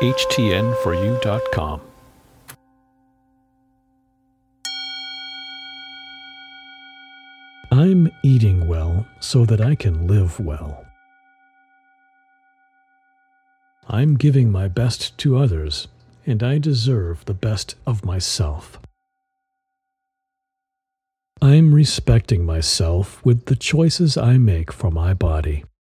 HTN4U.com. I'm eating well so that I can live well. I'm giving my best to others, and I deserve the best of myself. I'm respecting myself with the choices I make for my body.